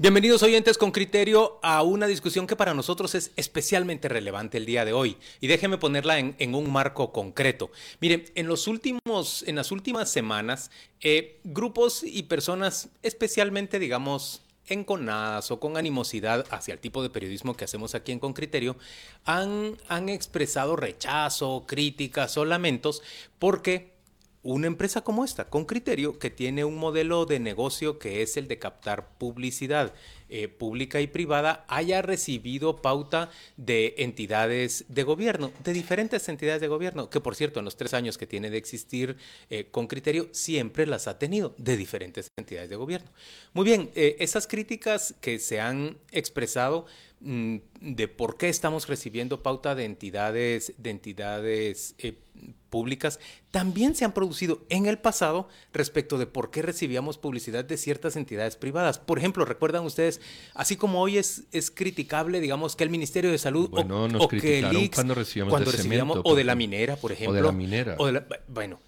Bienvenidos oyentes con criterio a una discusión que para nosotros es especialmente relevante el día de hoy. Y déjeme ponerla en, un marco concreto. Miren, en, los últimos, en las últimas semanas, eh, grupos y personas especialmente, digamos, enconadas o con animosidad hacia el tipo de periodismo que hacemos aquí en Con Criterio, han, han expresado rechazo, críticas o lamentos porque una empresa como esta, con criterio, que tiene un modelo de negocio que es el de captar publicidad eh, pública y privada, haya recibido pauta de entidades de gobierno, de diferentes entidades de gobierno, que por cierto, en los tres años que tiene de existir eh, con criterio, siempre las ha tenido de diferentes entidades de gobierno. Muy bien, eh, esas críticas que se han expresado de por qué estamos recibiendo pauta de entidades, de entidades públicas también se han producido en el pasado respecto de por qué recibíamos publicidad de ciertas entidades privadas. Por ejemplo, recuerdan ustedes, así como hoy es, es criticable, digamos, que el Ministerio de Salud o, que el cuando recibíamos, de o de la minera, por ejemplo. O de la minera. bueno,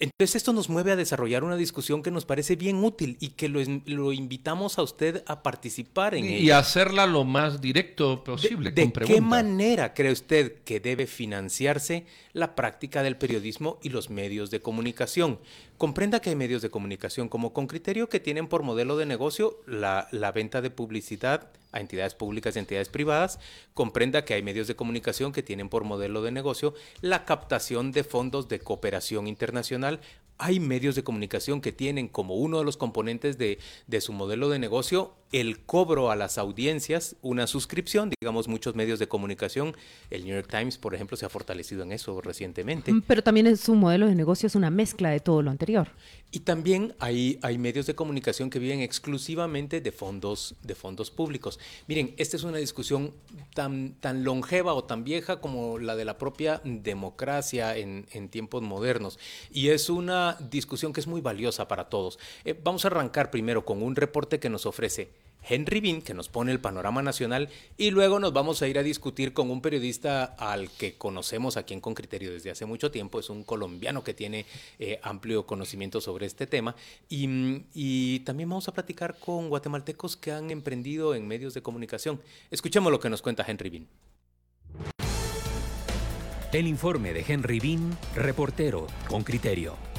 entonces esto nos mueve a desarrollar una discusión que nos parece bien útil y que lo, invitamos a usted a participar en y, ella. Y hacerla lo más directo posible. ¿De, qué manera cree usted que debe financiarse la práctica del periodismo y los medios de comunicación? Comprenda que hay medios de comunicación como con criterio que tienen por modelo de negocio la, la venta de publicidad a entidades públicas y entidades privadas, comprenda que hay medios de comunicación que tienen por modelo de negocio la captación de fondos de cooperación internacional. Hay medios de comunicación que tienen como uno de los componentes de, de su modelo de negocio el cobro a las audiencias, una suscripción, digamos muchos medios de comunicación, el New York Times, por ejemplo, se ha fortalecido en eso recientemente. Pero también es su modelo de negocio es una mezcla de todo lo anterior. Y también hay, hay medios de comunicación que viven exclusivamente de fondos, de fondos públicos. Miren, esta es una discusión tan, tan longeva o tan vieja como la de la propia democracia en, en tiempos modernos. Y es una discusión que es muy valiosa para todos. Eh, vamos a arrancar primero con un reporte que nos ofrece Henry Bean, que nos pone el panorama nacional, y luego nos vamos a ir a discutir con un periodista al que conocemos aquí en Con Criterio desde hace mucho tiempo, es un colombiano que tiene eh, amplio conocimiento sobre este tema, y, también vamos a platicar con guatemaltecos que han emprendido en medios de comunicación. Escuchemos lo que nos cuenta Henry Bean. El informe de Henry Bean, reportero con criterio.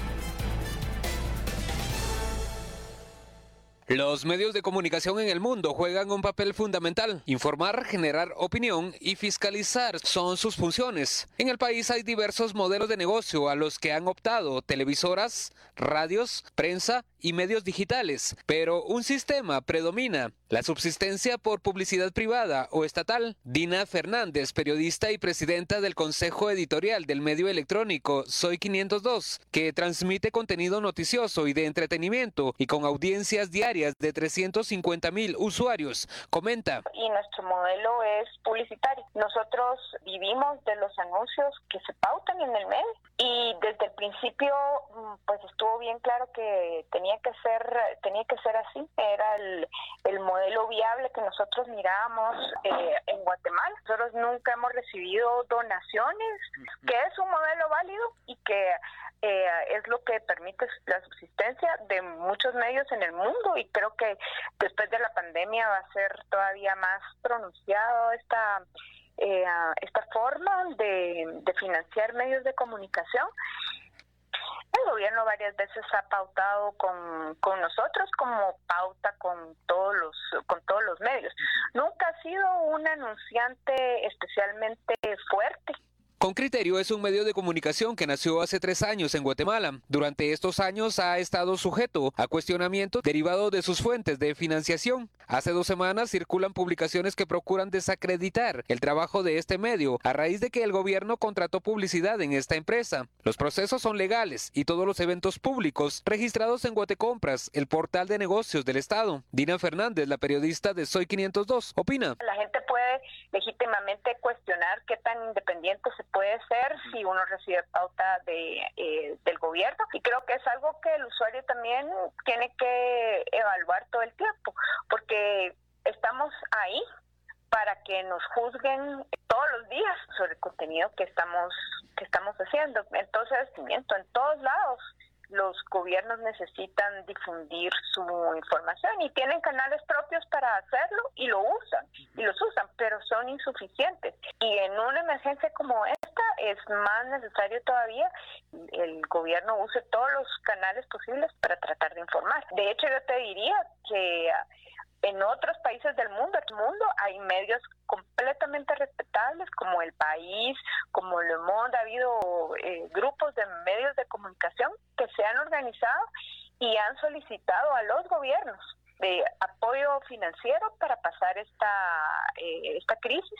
Los medios de comunicación en el mundo juegan un papel fundamental. Informar, generar opinión y fiscalizar son sus funciones. En el país hay diversos modelos de negocio a los que han optado televisoras, radios, prensa y medios digitales, pero un sistema predomina, la subsistencia por publicidad privada o estatal. Dina Fernández, periodista y presidenta del Consejo Editorial del medio electrónico Soy 502, que transmite contenido noticioso y de entretenimiento y con audiencias diarias de 350 mil usuarios, comenta. Y nuestro modelo es publicitario. Nosotros vivimos de los anuncios que se pautan en el medio y desde el principio pues estuvo bien claro que tenía que ser tenía que ser así. Era el, el modelo viable que nosotros mirábamos eh, en Guatemala. Nosotros nunca hemos recibido donaciones que es un modelo válido y que eh, es lo que permite la subsistencia de muchos medios en el mundo. Y creo que después de la pandemia va a ser todavía más pronunciado esta eh, esta forma de, de financiar medios de comunicación el gobierno varias veces ha pautado con, con nosotros como pauta con todos los con todos los medios. Nunca ha sido un anunciante especialmente fuerte con Criterio es un medio de comunicación que nació hace tres años en Guatemala. Durante estos años ha estado sujeto a cuestionamientos derivados de sus fuentes de financiación. Hace dos semanas circulan publicaciones que procuran desacreditar el trabajo de este medio a raíz de que el gobierno contrató publicidad en esta empresa. Los procesos son legales y todos los eventos públicos registrados en Guatecompras, el portal de negocios del Estado. Dina Fernández, la periodista de Soy 502, opina. La gente puede legítimamente cuestionar qué tan independiente se puede ser si uno recibe pauta de, eh, del gobierno. Y creo que es algo que el usuario también tiene que evaluar todo el tiempo porque estamos ahí para que nos juzguen todos los días sobre el contenido que estamos que estamos haciendo. Entonces en todos lados los gobiernos necesitan difundir su información y tienen canales propios para hacerlo y lo usan, y los usan, pero son insuficientes. Y en una emergencia como esta es más necesario todavía el gobierno use todos los canales posibles para tratar de informar. De hecho, yo te diría que en otros países del mundo, el mundo hay medios completamente respetables como El País, como Le Monde, ha habido eh, grupos de medios de comunicación que se han organizado y han solicitado a los gobiernos de apoyo financiero para pasar esta, eh, esta crisis,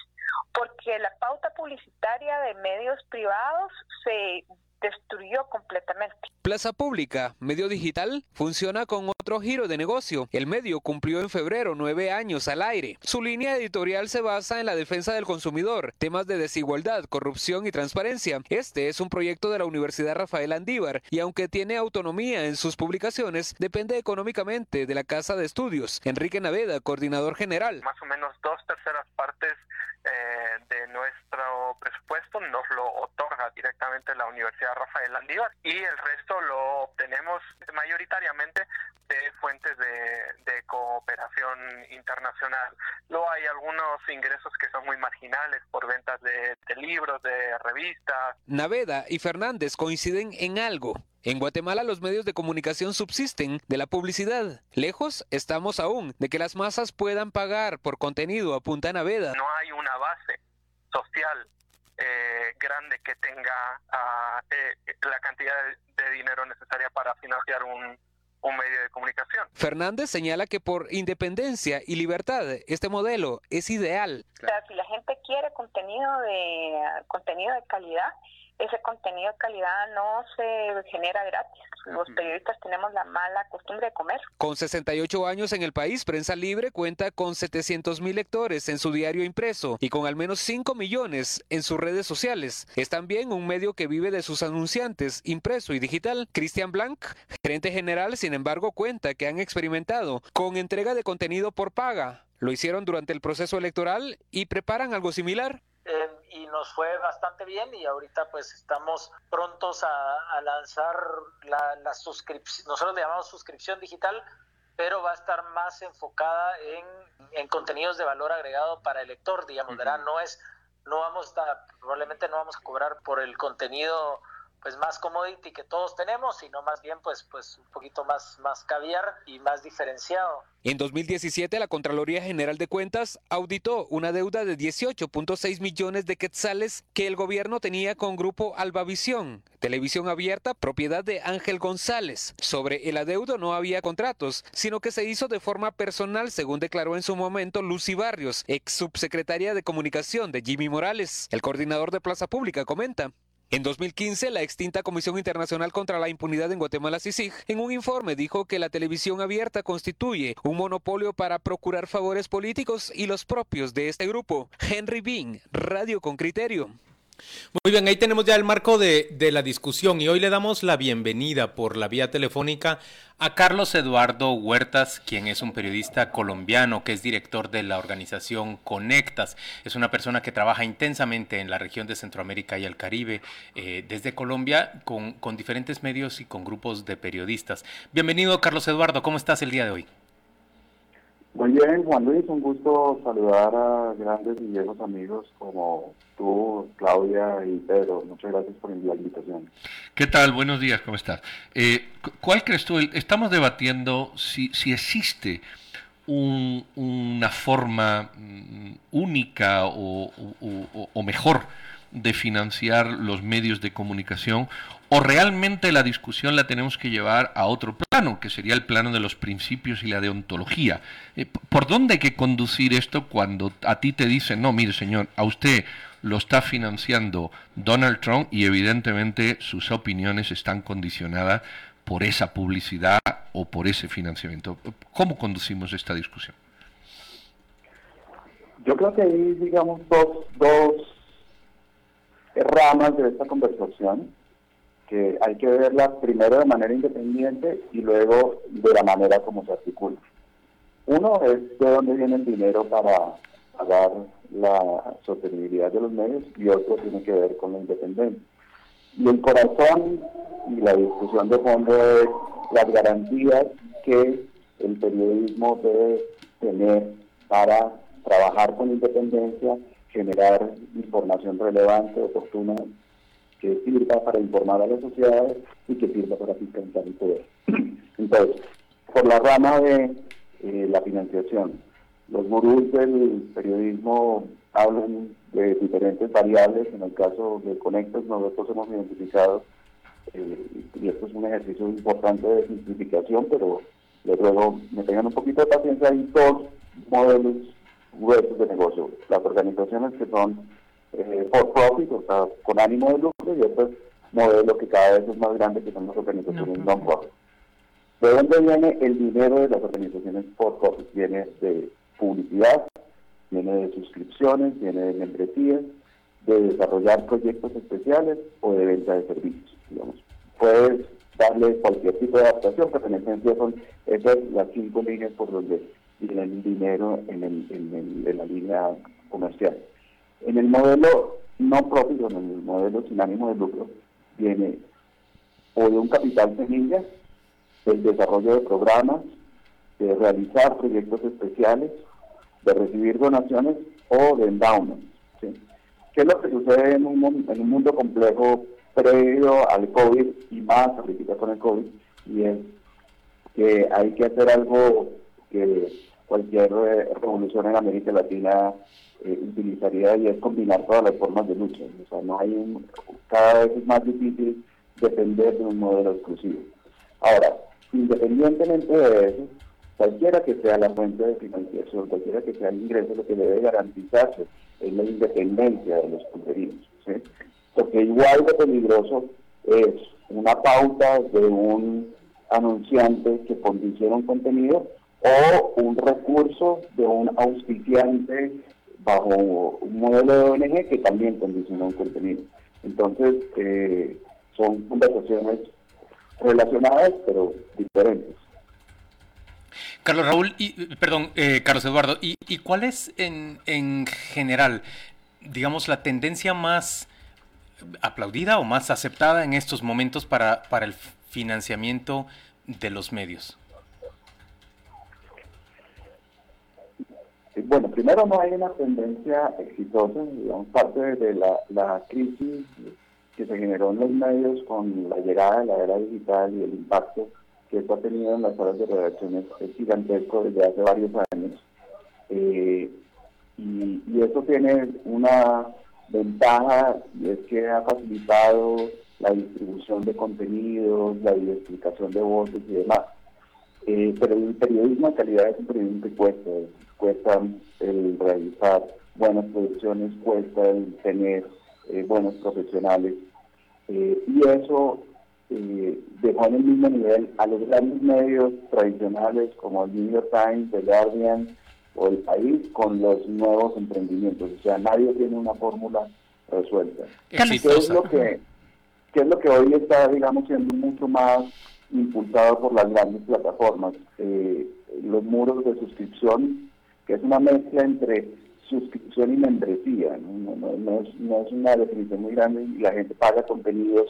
porque la pauta publicitaria de medios privados se destruyó completamente. Plaza Pública, medio digital, funciona con otro giro de negocio. El medio cumplió en febrero nueve años al aire. Su línea editorial se basa en la defensa del consumidor, temas de desigualdad, corrupción y transparencia. Este es un proyecto de la Universidad Rafael Andívar y aunque tiene autonomía en sus publicaciones, depende económicamente de la Casa de Estudios. Enrique Naveda, coordinador general. Más o menos dos terceras partes eh, de nuestro presupuesto nos lo otorga directamente la Universidad Rafael Landívar y el resto lo obtenemos mayoritariamente de fuentes de, cooperación internacional. Luego hay algunos ingresos que son muy marginales por ventas de, de libros, de revistas. Naveda y Fernández coinciden en algo. En Guatemala los medios de comunicación subsisten de la publicidad. Lejos estamos aún de que las masas puedan pagar por contenido a Punta Naveda. No hay una base social eh, grande que tenga ah, eh, la cantidad de dinero necesaria para financiar un, un medio de comunicación. Fernández señala que por independencia y libertad este modelo es ideal. O sea, si la gente quiere contenido de contenido de calidad, ese contenido de calidad no se genera gratis. Los periodistas tenemos la mala costumbre de comer. Con 68 años en el país, Prensa Libre cuenta con 700 mil lectores en su diario impreso y con al menos 5 millones en sus redes sociales. Es también un medio que vive de sus anunciantes, impreso y digital. Cristian Blanc, gerente general, sin embargo, cuenta que han experimentado con entrega de contenido por paga. Lo hicieron durante el proceso electoral y preparan algo similar. Nos fue bastante bien y ahorita pues estamos prontos a, lanzar la, suscripción, nosotros le llamamos suscripción digital, pero va a estar más enfocada en, contenidos de valor agregado para el lector, digamos, ¿verdad? No es, no vamos a, probablemente no vamos a cobrar por el contenido pues más commodity que todos tenemos, sino más bien pues pues un poquito más más caviar y más diferenciado. En 2017 la Contraloría General de Cuentas auditó una deuda de 18.6 millones de quetzales que el gobierno tenía con Grupo Albavisión, televisión abierta propiedad de Ángel González. Sobre el adeudo no había contratos, sino que se hizo de forma personal, según declaró en su momento Lucy Barrios, ex subsecretaria de Comunicación de Jimmy Morales. El coordinador de Plaza Pública comenta. En 2015, la extinta Comisión Internacional contra la Impunidad en Guatemala, CICIG, en un informe dijo que la televisión abierta constituye un monopolio para procurar favores políticos y los propios de este grupo. Henry Bean, Radio con Criterio. Muy bien, ahí tenemos ya el marco de, de, la discusión y hoy le damos la bienvenida por la vía telefónica a Carlos Eduardo Huertas, quien es un periodista colombiano que es director de la organización Conectas. Es una persona que trabaja intensamente en la región de Centroamérica y el Caribe eh, desde Colombia con, con diferentes medios y con grupos de periodistas. Bienvenido, Carlos Eduardo, ¿cómo estás el día de hoy? Muy bien, Juan Luis, un gusto saludar a grandes y viejos amigos como tú, Claudia y Pedro. Muchas gracias por la invitación. ¿Qué tal? Buenos días, ¿cómo estás? Eh, ¿Cuál crees tú? Estamos debatiendo si, si existe una forma mm, única o, o mejor de financiar los medios de comunicación o realmente la discusión la tenemos que llevar a otro plano, que sería el plano de los principios y la deontología. Eh, ¿Por dónde hay que conducir esto cuando a ti te dicen, no, mire señor, a usted lo está financiando Donald Trump y evidentemente sus opiniones están condicionadas por esa publicidad o por ese financiamiento? ¿Cómo conducimos esta discusión? Yo creo que hay, digamos, dos, dos ramas de esta conversación que hay que verla primero de manera independiente y luego de la manera como se articula. Uno es de dónde viene el dinero para pagar la sostenibilidad de los medios y otro tiene que ver con la independencia. Y el corazón y la discusión de fondo es las garantías que el periodismo debe tener para trabajar con independencia, generar información relevante, oportuna, que sirva para informar a las sociedades y que sirva para fiscalizar el poder. Entonces, por la rama de eh, la financiación, los gurús del periodismo hablan de diferentes variables. En el caso de Conectas, nosotros hemos identificado, eh, y esto es un ejercicio importante de simplificación, pero les ruego me tengan un poquito de paciencia, hay dos modelos gruesos de negocio. Las organizaciones que son eh, for profit, o sea, con ánimo de lucro, y otros modelos que cada vez es más grande, que son las organizaciones non-profit. ¿De dónde viene el dinero de las organizaciones for profit? Viene de publicidad, viene de suscripciones, viene de membresías, de desarrollar proyectos especiales o de venta de servicios. Digamos. Puedes darle cualquier tipo de adaptación, pero en esencia son esas las cinco líneas por donde viene el dinero en, el, en, en la línea comercial. En el modelo no propio, en el modelo sin ánimo de lucro, viene o de un capital semilla, del desarrollo de programas, de realizar proyectos especiales, de recibir donaciones o de endowment. ¿Qué es lo que sucede en un, en un mundo complejo previo al COVID y más ahorita con el COVID? Y es que hay que hacer algo que cualquier eh, revolución en América Latina eh, utilizaría y es combinar todas las formas de lucha. O sea, no hay un, cada vez es más difícil depender de un modelo exclusivo. Ahora, independientemente de eso, cualquiera que sea la fuente de financiación, cualquiera que sea el ingreso, lo que debe garantizarse es la independencia de los contenidos. Porque igual de peligroso es una pauta de un anunciante que condiciona un contenido o un recurso de un auspiciante bajo un modelo de ONG que también condiciona un contenido. Entonces, eh, son conversaciones relacionadas, pero diferentes. Carlos Raúl, y, perdón, eh, Carlos Eduardo, ¿y, ¿y, cuál es en, en general, digamos, la tendencia más aplaudida o más aceptada en estos momentos para, para el financiamiento de los medios? Bueno, primero no hay una tendencia exitosa, digamos, parte de la, la crisis que se generó en los medios con la llegada de la era digital y el impacto que esto ha tenido en las horas de redacción es, gigantesco desde hace varios años. Eh, y, y eso tiene una ventaja y es que ha facilitado la distribución de contenidos, la identificación de voces y demás. Eh, pero el periodismo de calidad es un periodismo que cuesta, cuesta el realizar buenas producciones, cuesta el tener eh, buenos profesionales. Eh, y eso eh, dejó en el mismo nivel a los grandes medios tradicionales como el New York Times, The Guardian o El País con los nuevos emprendimientos. O sea, nadie tiene una fórmula resuelta. ¿Qué es lo que, qué es lo que hoy está, digamos, siendo mucho más impulsado por las grandes plataformas? Eh, los muros de suscripción, que es una mezcla entre suscripción y membresía, ¿no? Es, no es una definición muy grande y la gente paga contenidos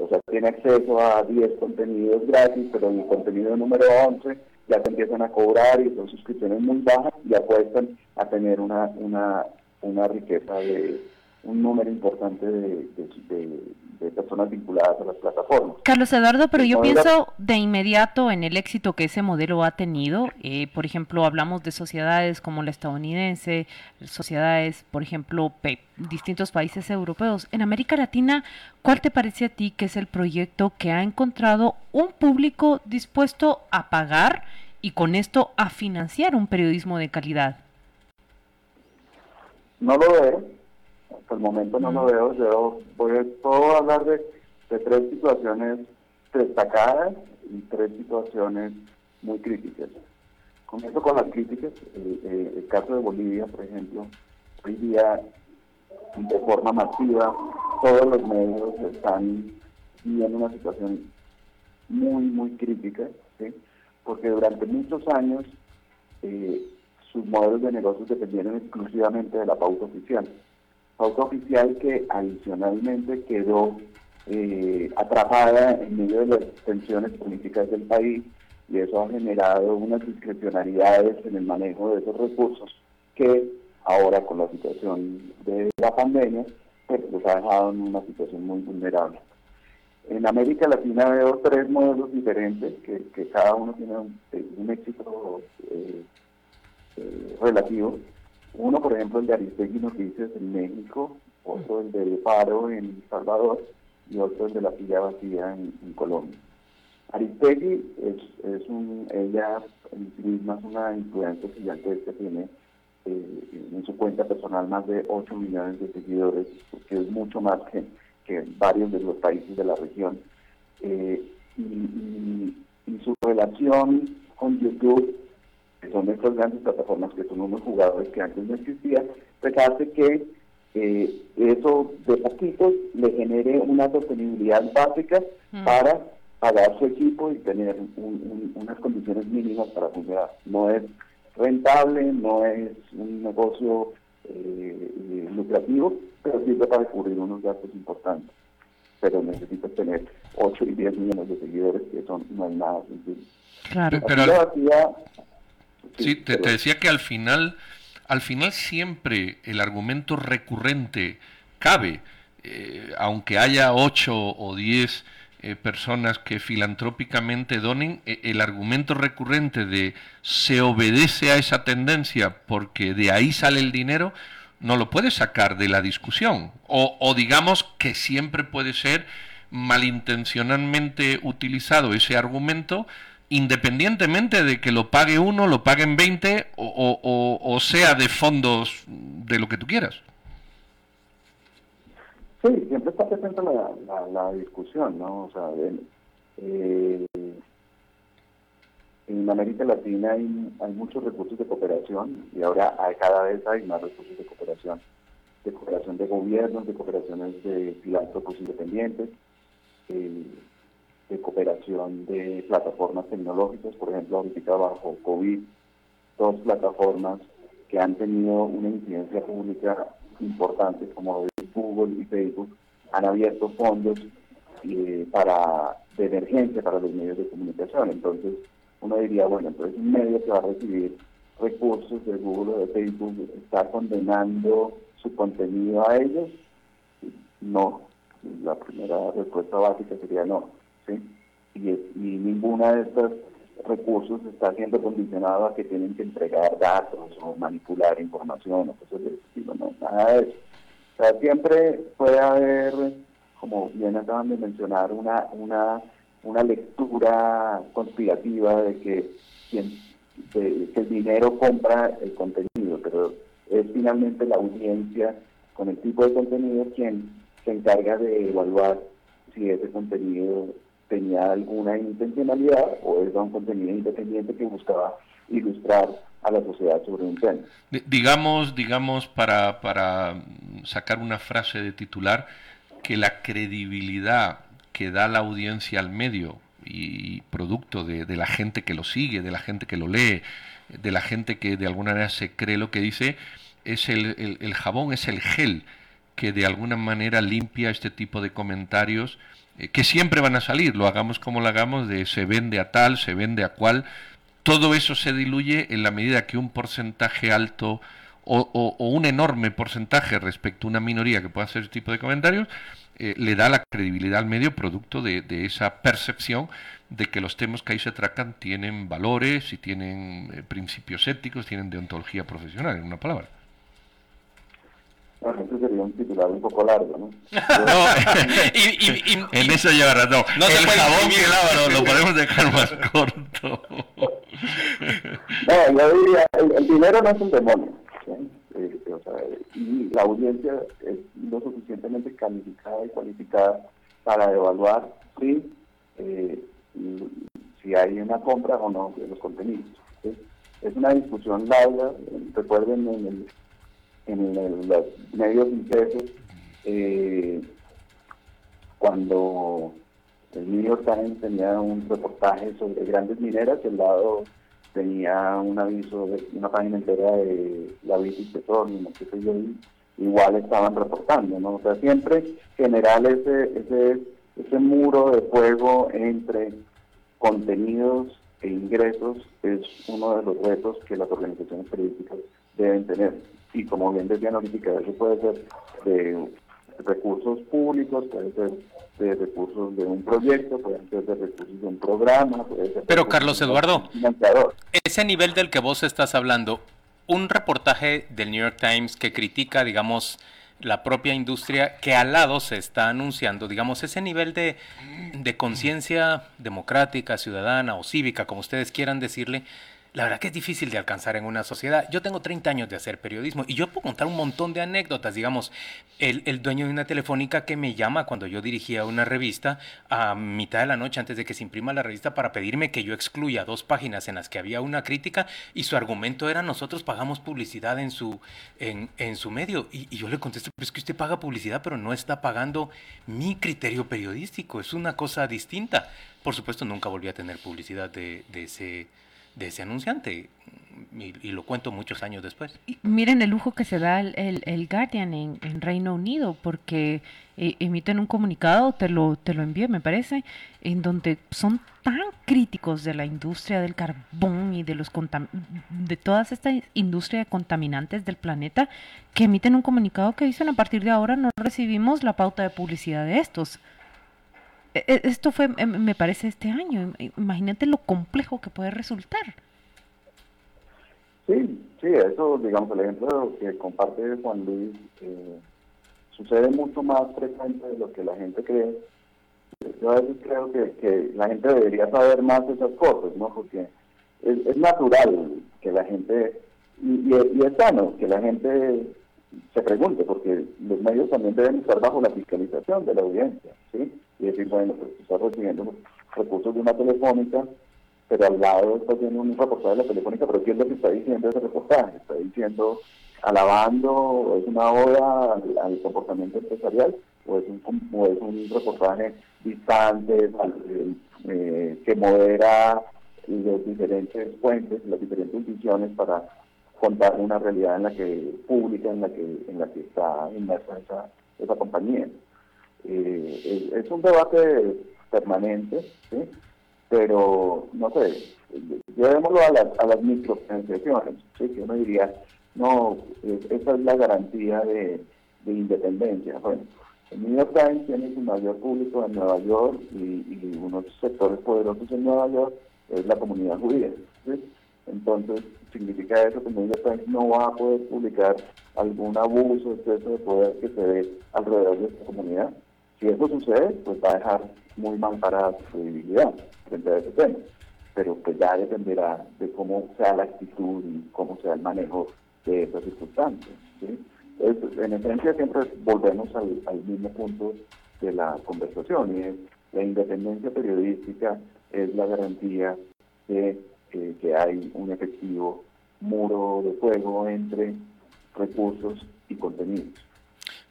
o sea, tiene acceso a 10 contenidos gratis, pero en el contenido número 11 ya te empiezan a cobrar y son suscripciones muy bajas y apuestan a tener una, una, una riqueza de un número importante de, de, personas vinculadas a las plataformas. Carlos Eduardo, pero yo pienso de inmediato en el éxito que ese modelo ha tenido. Eh, por ejemplo, hablamos de sociedades como la estadounidense, sociedades, por ejemplo, distintos países europeos. En América Latina, ¿cuál te parece a ti que es el proyecto que ha encontrado un público dispuesto a pagar y con esto a financiar un periodismo de calidad? No lo veo hasta el momento no lo veo. Yo voy, puedo hablar de, tres situaciones destacadas y tres situaciones muy críticas. Comienzo con las críticas. el caso de Bolivia, por ejemplo, hoy día de forma masiva todos los medios están viviendo una situación muy, muy crítica, porque durante muchos años eh, sus modelos de negocios dependieron exclusivamente de la pauta oficial pauta oficial que adicionalmente quedó eh, atrapada en medio de las tensiones políticas del país y eso ha generado unas discrecionalidades en el manejo de esos recursos que ahora con la situación de la pandemia pues los ha dejado en una situación muy vulnerable. En América Latina veo tres modelos diferentes que, cada uno tiene un, éxito eh, eh, relativo. Uno, por ejemplo, el de Aristegui Noticias en México, otro el de Paro en Salvador y otro el de La Pilla Vacía en, Colombia. Aristegui es, es un, ella misma es una influencia gigante que tiene eh, en su cuenta personal más de 8 millones de seguidores, que es mucho más que, que varios de los países de la región. Eh, y, su relación con YouTube, que son estas grandes plataformas que son unos jugadores que antes no existían, pues hace que eh, eso de poquito le genere una sostenibilidad básica mm. para pagar su equipo y tener unas condiciones mínimas para funcionar. No es rentable, no es un negocio eh, lucrativo, pero sirve para cubrir unos gastos importantes. Pero necesitas tener 8 y 10 millones de seguidores, que eso no es nada sencillo. Claro, pero... sí, te, decía que al final, al final siempre el argumento recurrente cabe, eh, aunque haya 8 o 10 eh, personas que filantrópicamente donen, eh, el argumento recurrente de se obedece a esa tendencia porque de ahí sale el dinero, no lo puede sacar de la discusión. O, o digamos que siempre puede ser malintencionalmente utilizado ese argumento, independientemente de que lo pague uno, lo paguen 20 o, o, o sea de fondos de lo que tú quieras. Sí, siempre está presente la, la, discusión, ¿no? O sea, eh, en América Latina hay, hay muchos recursos de cooperación y ahora hay, cada vez hay más recursos de cooperación, de cooperación de gobiernos, de cooperaciones de filántropos independientes, eh, de cooperación de plataformas tecnológicas, por ejemplo, ahorita bajo COVID, dos plataformas que han tenido una incidencia pública importante como Google y Facebook han abierto fondos eh, para de emergencia para los medios de comunicación. Entonces, uno diría, bueno, entonces un medio que va a recibir recursos de Google o de Facebook está condenando su contenido a ellos. No, la primera respuesta básica sería no. Y, y ninguna de estas recursos está siendo condicionado a que tienen que entregar datos o manipular información o cosas de ese tipo, no, nada de eso. O sea, siempre puede haber, como bien acaban de mencionar, una, una, una lectura conspirativa de que, quien, que el dinero compra el contenido, pero es finalmente la audiencia con el tipo de contenido quien se encarga de evaluar si ese contenido tenía alguna intencionalidad o era un contenido independiente que buscaba ilustrar a la sociedad sobre un tema. Digamos, digamos para, para sacar una frase de titular, que la credibilidad que da la audiencia al medio y producto de, la gente que lo sigue, de la gente que lo lee, de la gente que de alguna manera se cree lo que dice, es el, el jabón, es el gel que de alguna manera limpia este tipo de comentarios eh, que siempre van a salir, lo hagamos como lo hagamos, de se vende a tal, se vende a cual, todo eso se diluye en la medida que un porcentaje alto o, un enorme porcentaje respecto a una minoría que pueda hacer ese tipo de comentarios, eh, le da la credibilidad al medio producto de, esa percepción de que los temas que ahí se tratan tienen valores y tienen eh, principios éticos, tienen deontología profesional, en una palabra. Bueno, ese sería un titular un poco largo, ¿no? y, y, en eso lleva razón. No el jabón y lo podemos dejar más corto. no, yo diría, el, dinero no es un demonio. Eh, o sea, y la audiencia es lo suficientemente calificada y cualificada para evaluar si, eh, si hay una compra o no de los contenidos. Es una discusión larga. Recuerden en el en los medios impresos eh, cuando el New York Times tenía un reportaje sobre grandes mineras, el lado tenía un aviso una página entera de la British Petroleum, no sé yo, igual estaban reportando, ¿no? O sea, siempre general ese, ese ese muro de fuego entre contenidos e ingresos es uno de los retos que las organizaciones periodísticas deben tener. Y como bien decía Anolítica, eso puede ser de recursos públicos, puede ser de recursos de un proyecto, puede ser de recursos de un programa, puede ser... Pero Carlos Eduardo, ese nivel del que vos estás hablando, un reportaje del New York Times que critica, digamos, la propia industria que al lado se está anunciando, digamos, ese nivel de, de conciencia democrática, ciudadana o cívica, como ustedes quieran decirle, la verdad que es difícil de alcanzar en una sociedad. Yo tengo 30 años de hacer periodismo y yo puedo contar un montón de anécdotas. Digamos, el, el, dueño de una telefónica que me llama cuando yo dirigía una revista a mitad de la noche antes de que se imprima la revista para pedirme que yo excluya dos páginas en las que había una crítica y su argumento era nosotros pagamos publicidad en su, en, en su medio. Y, yo le contesto, pues que usted paga publicidad pero no está pagando mi criterio periodístico. Es una cosa distinta. Por supuesto, nunca volví a tener publicidad de, de ese de ese anunciante. Y, lo cuento muchos años después. Miren el lujo que se da el, el, Guardian en, Reino Unido, porque eh, emiten un comunicado, te lo, te lo envié, me parece, en donde son tan críticos de la industria del carbón y de los de toda esta industria de contaminantes del planeta, que emiten un comunicado que dicen a partir de ahora no recibimos la pauta de publicidad de estos. Esto fue, me parece, este año. Imagínate lo complejo que puede resultar. Sí, sí, eso, digamos, el ejemplo que comparte Juan Luis eh, sucede mucho más frecuente de lo que la gente cree. Yo a veces creo que, la gente debería saber más de esas cosas, ¿no? Porque es, natural que la gente, y, y, es sano que la gente se pregunte, porque los medios también deben estar bajo la fiscalización de la audiencia, ¿sí? Y decir, bueno, pues está recibiendo recursos de una telefónica, pero al lado está haciendo un reportaje de la telefónica, pero ¿qué es lo que está diciendo ese reportaje? Está diciendo, alabando, es una oda al, comportamiento empresarial, o es un, o es un reportaje distante, eh, que modera los diferentes puentes, las diferentes visiones para contar una realidad en la que pública en la que en la que está inmersa esa, esa compañía. Eh, es, un debate permanente, ¿sí? pero no sé, llevémoslo a las, a las microfinanciaciones, ¿sí? que uno diría, no, esa es la garantía de, de independencia. Bueno, el New York Times tiene su mayor público en Nueva York y, y unos sectores poderosos en Nueva York es la comunidad judía. Entonces, significa eso que New York Times no va a poder publicar algún abuso, exceso de poder que se ve alrededor de esta comunidad. Si eso sucede, pues va a dejar muy mal para su credibilidad frente a ese tema. Pero pues ya dependerá de cómo sea la actitud y cómo sea el manejo de esas circunstancias. ¿sí? en esencia siempre volvemos al, al mismo punto de la conversación y es la independencia periodística es la garantía de eh, que hay un efectivo muro de fuego entre recursos y contenidos.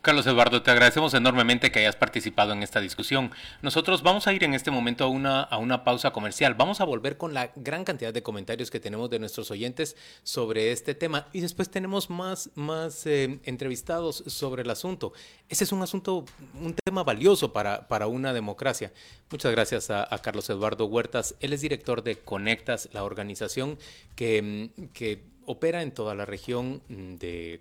Carlos Eduardo, te agradecemos enormemente que hayas participado en esta discusión. Nosotros vamos a ir en este momento a una, a una pausa comercial. Vamos a volver con la gran cantidad de comentarios que tenemos de nuestros oyentes sobre este tema y después tenemos más, más eh, entrevistados sobre el asunto. Ese es un asunto, un tema valioso para, para una democracia. Muchas gracias a, a Carlos Eduardo Huertas. Él es director de Conectas, la organización que, que opera en toda la región de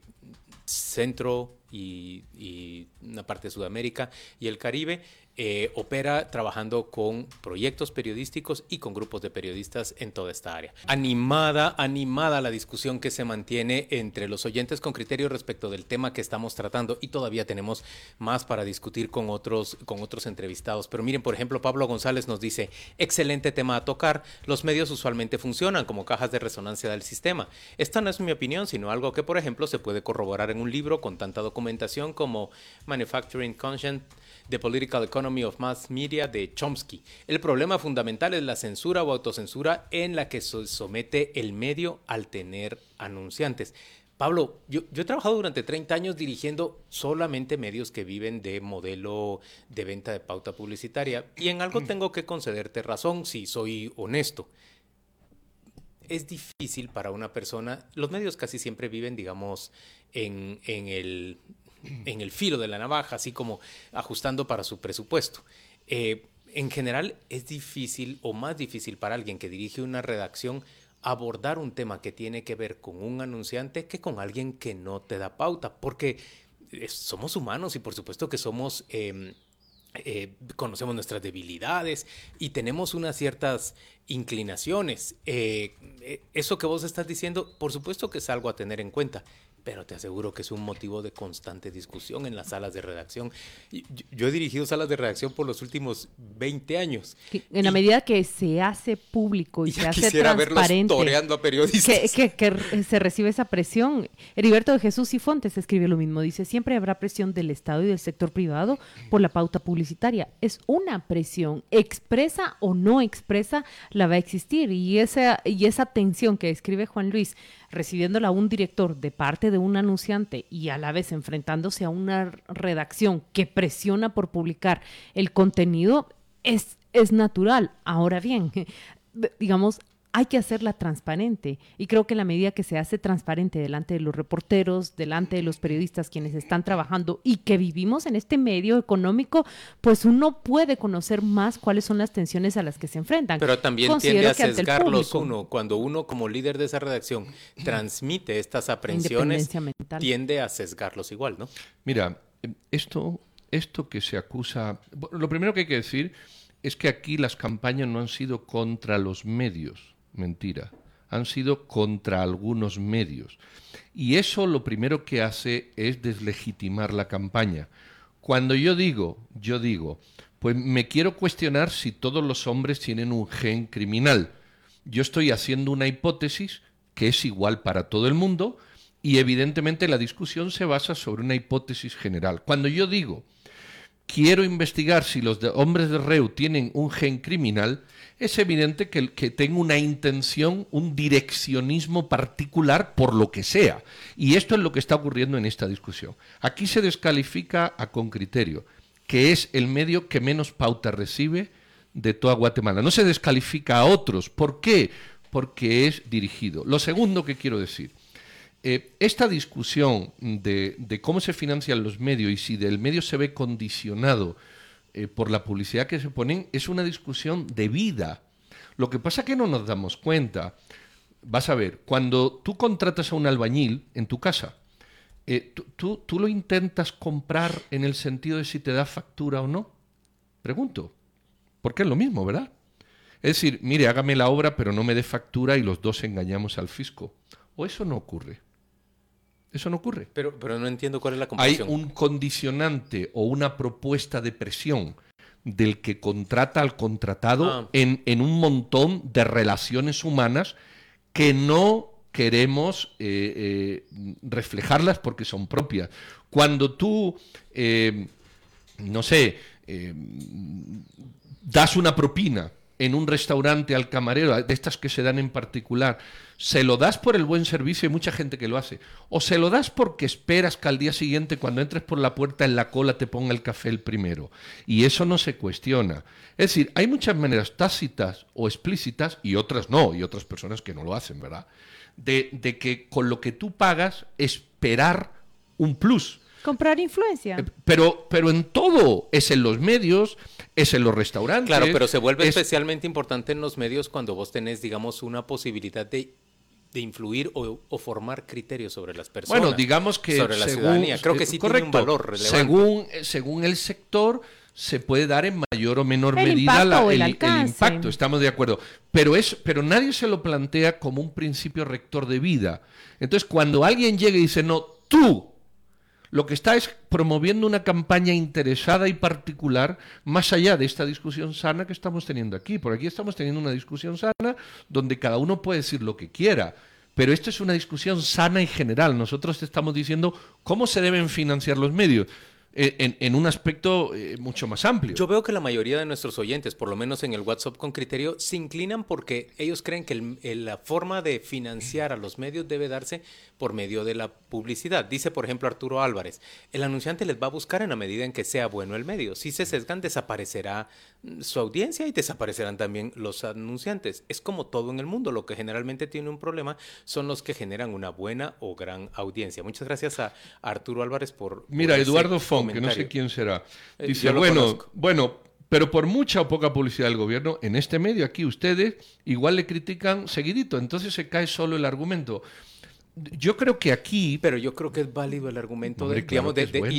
Centro y, y, una parte de Sudamérica y el Caribe eh, opera trabajando con proyectos periodísticos y con grupos de periodistas en toda esta área. Animada, animada la discusión que se mantiene entre los oyentes con criterio respecto del tema que estamos tratando y todavía tenemos más para discutir con otros, con otros entrevistados. Pero miren, por ejemplo, Pablo González nos dice, excelente tema a tocar, los medios usualmente funcionan como cajas de resonancia del sistema. Esta no es mi opinión, sino algo que, por ejemplo, se puede corroborar en un libro con tanta documentación como Manufacturing Conscience The Political Economy of Mass Media de Chomsky. El problema fundamental es la censura o autocensura en la que se somete el medio al tener anunciantes. Pablo, yo, yo, he trabajado durante 30 años dirigiendo solamente medios que viven de modelo de venta de pauta publicitaria y en algo tengo que concederte razón si soy honesto. Es difícil para una persona, los medios casi siempre viven, digamos, en, en el en el filo de la navaja, así como ajustando para su presupuesto. eh, en general es difícil o más difícil para alguien que dirige una redacción abordar un tema que tiene que ver con un anunciante que con alguien que no te da pauta, porque eh, somos humanos y por supuesto que somos... Em, eh, conocemos nuestras debilidades y tenemos unas ciertas inclinaciones. Eso que vos estás diciendo, por supuesto que es algo a tener en cuenta pero te aseguro que es un motivo de constante discusión en las salas de redacción. Yo he dirigido salas de redacción por los últimos 20 años. En la medida que se hace público y, se hace transparente, a periodistas. Que, que, se recibe esa presión. Heriberto de Jesús y Fontes escribe lo mismo. Dice, siempre habrá presión del Estado y del sector privado por la pauta publicitaria. Es una presión, expresa o no expresa, la va a existir. Y esa, y esa tensión que escribe Juan Luis recibiéndola un director de parte de un anunciante y a la vez enfrentándose a una redacción que presiona por publicar el contenido, es, es natural. Ahora bien, digamos, hay que hacerla transparente. Y creo que en la medida que se hace transparente delante de los reporteros, delante de los periodistas quienes están trabajando y que vivimos en este medio económico, pues uno puede conocer más cuáles son las tensiones a las que se enfrentan. Pero también tiende a sesgarlos uno. Cuando uno como líder de esa redacción transmite estas aprensiones, tiende a sesgarlos igual, ¿no? Mira, esto, esto que se acusa... Lo primero que hay que decir es que aquí las campañas no han sido contra los medios mentira, han sido contra algunos medios. Y eso lo primero que hace es deslegitimar la campaña. Cuando yo digo, yo digo, pues me quiero cuestionar si todos los hombres tienen un gen criminal. Yo estoy haciendo una hipótesis que es igual para todo el mundo y evidentemente la discusión se basa sobre una hipótesis general. Cuando yo digo, quiero investigar si los hombres de Reu tienen un gen criminal, es evidente que, que tengo una intención, un direccionismo particular por lo que sea. Y esto es lo que está ocurriendo en esta discusión. Aquí se descalifica a con criterio, que es el medio que menos pauta recibe de toda Guatemala. No se descalifica a otros. ¿Por qué? Porque es dirigido. Lo segundo que quiero decir, eh, esta discusión de, cómo se financian los medios y si del medio se ve condicionado eh, por la publicidad que se ponen, es una discusión de vida. Lo que pasa es que no nos damos cuenta. Vas a ver, cuando tú contratas a un albañil en tu casa, eh, tú, tú, lo intentas comprar en el sentido de si te da factura o no. Pregunto, porque es lo mismo, ¿verdad? Es decir, mire, hágame la obra, pero no me dé factura y los dos engañamos al fisco. ¿O eso no ocurre? Eso no ocurre. Pero, pero no entiendo cuál es la comparación. Hay un condicionante o una propuesta de presión del que contrata al contratado ah. en, en, un montón de relaciones humanas que no queremos eh, eh, reflejarlas porque son propias. Cuando tú, eh, no sé, das una propina en un restaurante al camarero, de estas que se dan en particular, se lo das por el buen servicio y mucha gente que lo hace, o se lo das porque esperas que al día siguiente cuando entres por la puerta en la cola te ponga el café el primero. Y eso no se cuestiona. Es decir, hay muchas maneras tácitas o explícitas y otras no, y otras personas que no lo hacen, ¿verdad? De, de que con lo que tú pagas esperar un plus. Comprar influencia. Eh, pero, pero en todo, es en los medios, es en los restaurantes. Claro, pero se vuelve especialmente importante en los medios cuando vos tenés, digamos, una posibilidad de, de influir o, formar criterios sobre las personas. Bueno, digamos que sobre la ciudadanía. Creo que sí tiene un valor relevante. Según, según el sector, se puede dar en mayor o menor medida el, impacto, estamos de acuerdo. Pero, es, pero nadie se lo plantea como un principio rector de vida. Entonces, cuando alguien llega y dice, no, tú lo que está es promoviendo una campaña interesada y particular más allá de esta discusión sana que estamos teniendo aquí. Por aquí estamos teniendo una discusión sana donde cada uno puede decir lo que quiera. Pero esto es una discusión sana y general. Nosotros estamos diciendo cómo se deben financiar los medios. Eh, en, un aspecto eh, mucho más amplio. Yo veo que la mayoría de nuestros oyentes, por lo menos en el WhatsApp con criterio, se inclinan porque ellos creen que la forma de financiar a los medios debe darse por medio de la publicidad. Dice, por ejemplo, Arturo Álvarez, el anunciante les va a buscar en la medida en que sea bueno el medio. Si se sesgan, desaparecerá su audiencia y desaparecerán también los anunciantes. Es como todo en el mundo. Lo que generalmente tiene un problema son los que generan una buena o gran audiencia. Muchas gracias a Arturo Álvarez por... Mira, Eduardo Fong que no sé quién será. Eh, Dice, bueno, bueno, Pero por mucha o poca publicidad del gobierno, en este medio aquí ustedes igual le critican seguidito, entonces se cae solo el argumento. Yo creo que aquí... Pero yo creo que es válido el argumento de, digamos,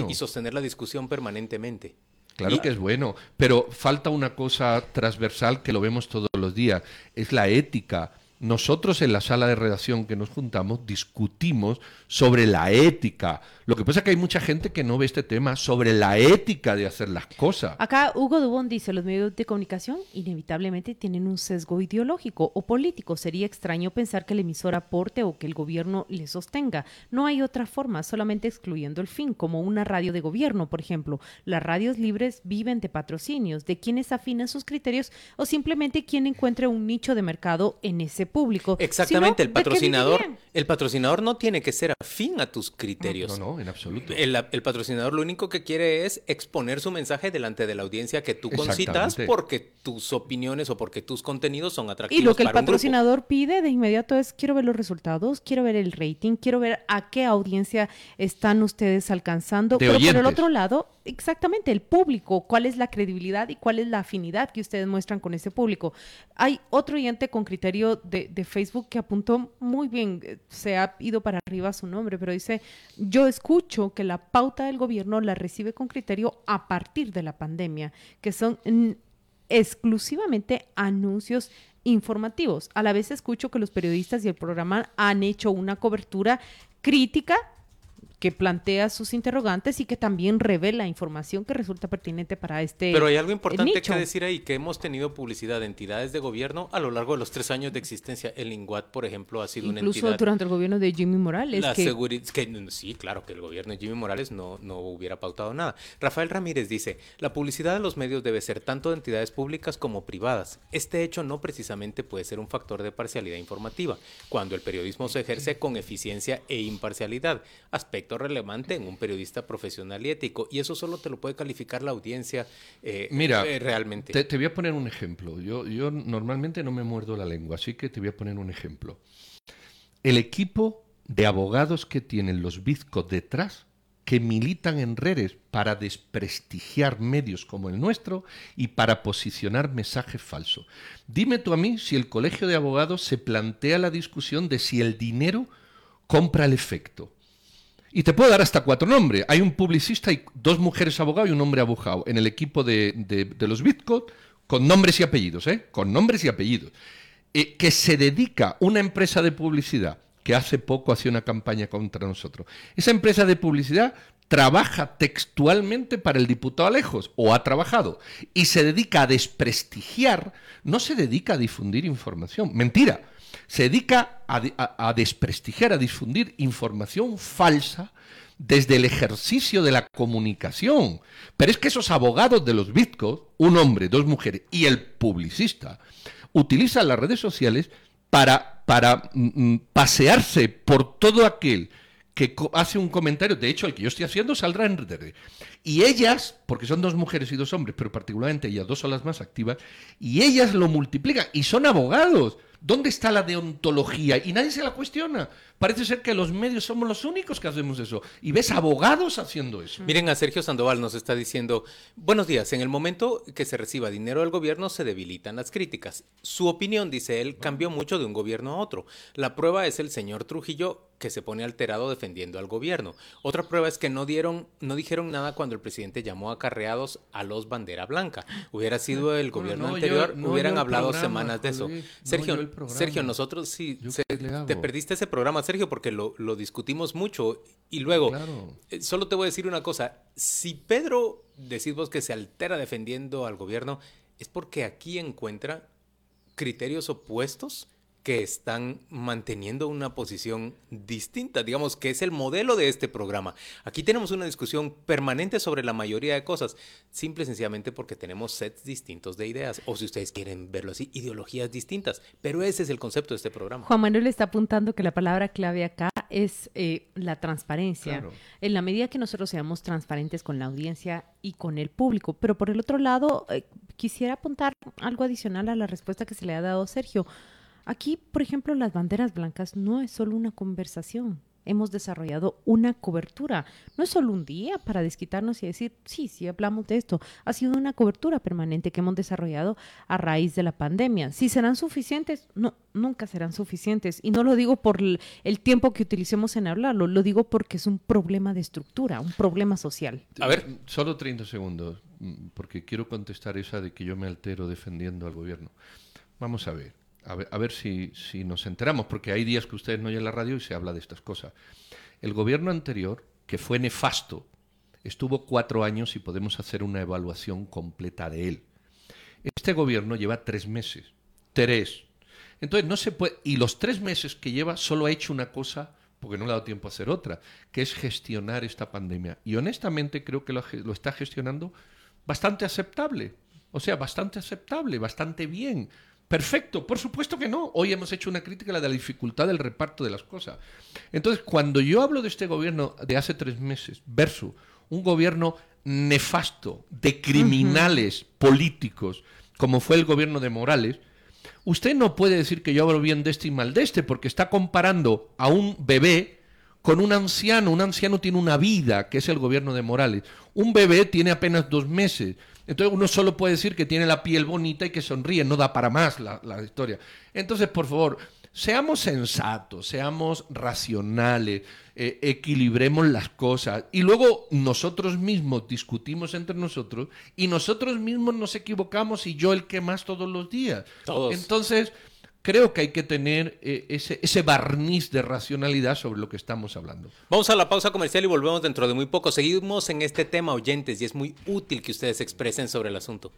y, sostener la discusión permanentemente. Claro que es bueno, pero falta una cosa transversal que lo vemos todos los días, es la ética nosotros en la sala de redacción que nos juntamos discutimos sobre la ética. Lo que pasa es que hay mucha gente que no ve este tema sobre la ética de hacer las cosas. Acá Hugo Dubón dice, los medios de comunicación inevitablemente tienen un sesgo ideológico o político. Sería extraño pensar que el emisor aporte o que el gobierno le sostenga. No hay otra forma, solamente excluyendo el fin, como una radio de gobierno, por ejemplo. Las radios libres viven de patrocinios, de quienes afinan sus criterios o simplemente quien encuentre un nicho de mercado en ese público. Exactamente, el patrocinador, el patrocinador no tiene que ser afín a tus criterios. No, no, en absoluto. El, patrocinador lo único que quiere es exponer su mensaje delante de la audiencia que tú concitas porque tus opiniones o porque tus contenidos son atractivos. Y lo que el patrocinador pide de inmediato es quiero ver los resultados, quiero ver el rating, quiero ver a qué audiencia están ustedes alcanzando. Pero por el otro lado, exactamente, el público, cuál es la credibilidad y cuál es la afinidad que ustedes muestran con ese público. Hay otro oyente con criterio de de, Facebook que apuntó muy bien, eh, se ha ido para arriba su nombre, pero dice, yo escucho que la pauta del gobierno la recibe con criterio a partir de la pandemia, que son exclusivamente anuncios informativos. A la vez escucho que los periodistas y el programa han hecho una cobertura crítica que plantea sus interrogantes y que también revela información que resulta pertinente para este Pero hay algo importante que decir ahí, que hemos tenido publicidad de entidades de gobierno a lo largo de los tres años de existencia. El INGUAT, por ejemplo, ha sido una entidad... Incluso durante el gobierno de Jimmy Morales. La que... que... Sí, claro, que el gobierno de Jimmy Morales no, no hubiera pautado nada. Rafael Ramírez dice, la publicidad de los medios debe ser tanto de entidades públicas como privadas. Este hecho no precisamente puede ser un factor de parcialidad informativa, cuando el periodismo se ejerce con eficiencia e imparcialidad, aspecto relevante en un periodista profesional y ético. Y eso solo te lo puede calificar la audiencia eh, Mira, eh, realmente. Te, te, voy a poner un ejemplo. Yo, yo normalmente no me muerdo la lengua, así que te voy a poner un ejemplo. El equipo de abogados que tienen los bizcos detrás que militan en redes para desprestigiar medios como el nuestro y para posicionar mensajes falsos. Dime tú a mí si el Colegio de Abogados se plantea la discusión de si el dinero compra el efecto. Y te puedo dar hasta cuatro nombres. Hay un publicista y dos mujeres abogados y un hombre abogado en el equipo de, los Bitcoin con nombres y apellidos, ¿eh? Con nombres y apellidos. Eh, que se dedica una empresa de publicidad que hace poco hacía una campaña contra nosotros. Esa empresa de publicidad trabaja textualmente para el diputado Alejos, o ha trabajado, y se dedica a desprestigiar, no se dedica a difundir información. Mentira se dedica a, desprestigiar, a difundir información falsa desde el ejercicio de la comunicación. Pero es que esos abogados de los bitcoins, un hombre, dos mujeres y el publicista, utilizan las redes sociales para, para mm, mm, pasearse por todo aquel que hace un comentario, de hecho el que yo estoy haciendo saldrá en redes. Y ellas, porque son dos mujeres y dos hombres, pero particularmente ellas dos son las más activas, y ellas lo multiplican y son abogados. ¿Dónde está la deontología? Y nadie se la cuestiona. Parece ser que los medios somos los únicos que hacemos eso. Y ves abogados haciendo eso. Miren, a Sergio Sandoval nos está diciendo, buenos días, en el momento que se reciba dinero del gobierno se debilitan las críticas. Su opinión, dice él, cambió mucho de un gobierno a otro. La prueba es el señor Trujillo que se pone alterado defendiendo al gobierno. Otra prueba es que no dieron, no dijeron nada cuando el presidente llamó a carreados a los bandera blanca. Hubiera sido el gobierno anterior, hubieran hablado semanas de eso. Sergio, Sergio, nosotros sí, te perdiste ese programa, Sergio, porque lo, discutimos mucho. Y luego, eh, solo te voy a decir una cosa. Si Pedro, decís vos que se altera defendiendo al gobierno, es porque aquí encuentra criterios opuestos que están manteniendo una posición distinta, digamos que es el modelo de este programa. Aquí tenemos una discusión permanente sobre la mayoría de cosas, simple y sencillamente porque tenemos sets distintos de ideas, o si ustedes quieren verlo así, ideologías distintas, pero ese es el concepto de este programa. Juan Manuel está apuntando que la palabra clave acá es eh, la transparencia. En la medida que nosotros seamos transparentes con la audiencia y con el público, pero por el otro lado, eh, quisiera apuntar algo adicional a la respuesta que se le ha dado Sergio. Aquí, por ejemplo, las banderas blancas no es solo una conversación. hemos desarrollado una cobertura. No es solo un día para desquitarnos y decir, sí, sí, hablamos de esto. Ha sido una cobertura permanente que hemos desarrollado a raíz de la pandemia. Si serán suficientes, no, nunca serán suficientes. Y no lo digo por el tiempo que utilicemos en hablarlo, lo digo porque es un problema de estructura, un problema social. A ver, solo 30 segundos, mm, porque quiero contestar esa de que yo me altero defendiendo al gobierno. Vamos a ver a ver, si, nos enteramos, porque hay días que ustedes no oyen la radio y se habla de estas cosas. El gobierno anterior, que fue nefasto, estuvo cuatro años y podemos hacer una evaluación completa de él. Este gobierno lleva tres meses. Tres. Entonces, no se puede. Y los tres meses que lleva solo ha hecho una cosa, porque no le ha dado tiempo a hacer otra, que es gestionar esta pandemia. Y honestamente creo que lo está gestionando bastante aceptable. O sea, bastante aceptable, bastante bien. Perfecto, por supuesto que no. Hoy hemos hecho una crítica a la dificultad del reparto de las cosas. Entonces, cuando yo hablo de este gobierno de hace tres meses versus un gobierno nefasto de criminales políticos, como fue el gobierno de Morales, usted no puede decir que yo hablo bien de este y mal de este, porque está comparando a un bebé con un anciano. Un anciano tiene una vida, que es el gobierno de Morales. Un bebé tiene apenas dos meses. Entonces uno solo puede decir que tiene la piel bonita y que sonríe, no da para más la, historia. Entonces, por favor, seamos sensatos, seamos racionales, eh, equilibremos las cosas y luego nosotros mismos discutimos entre nosotros y nosotros mismos nos equivocamos y yo el que más todos los días. Todos. Entonces, creo que hay que tener eh, ese, ese, barniz de racionalidad sobre lo que estamos hablando. Vamos a la pausa comercial y volvemos dentro de muy poco. Seguimos en este tema oyentes y es muy útil que ustedes expresen sobre el asunto.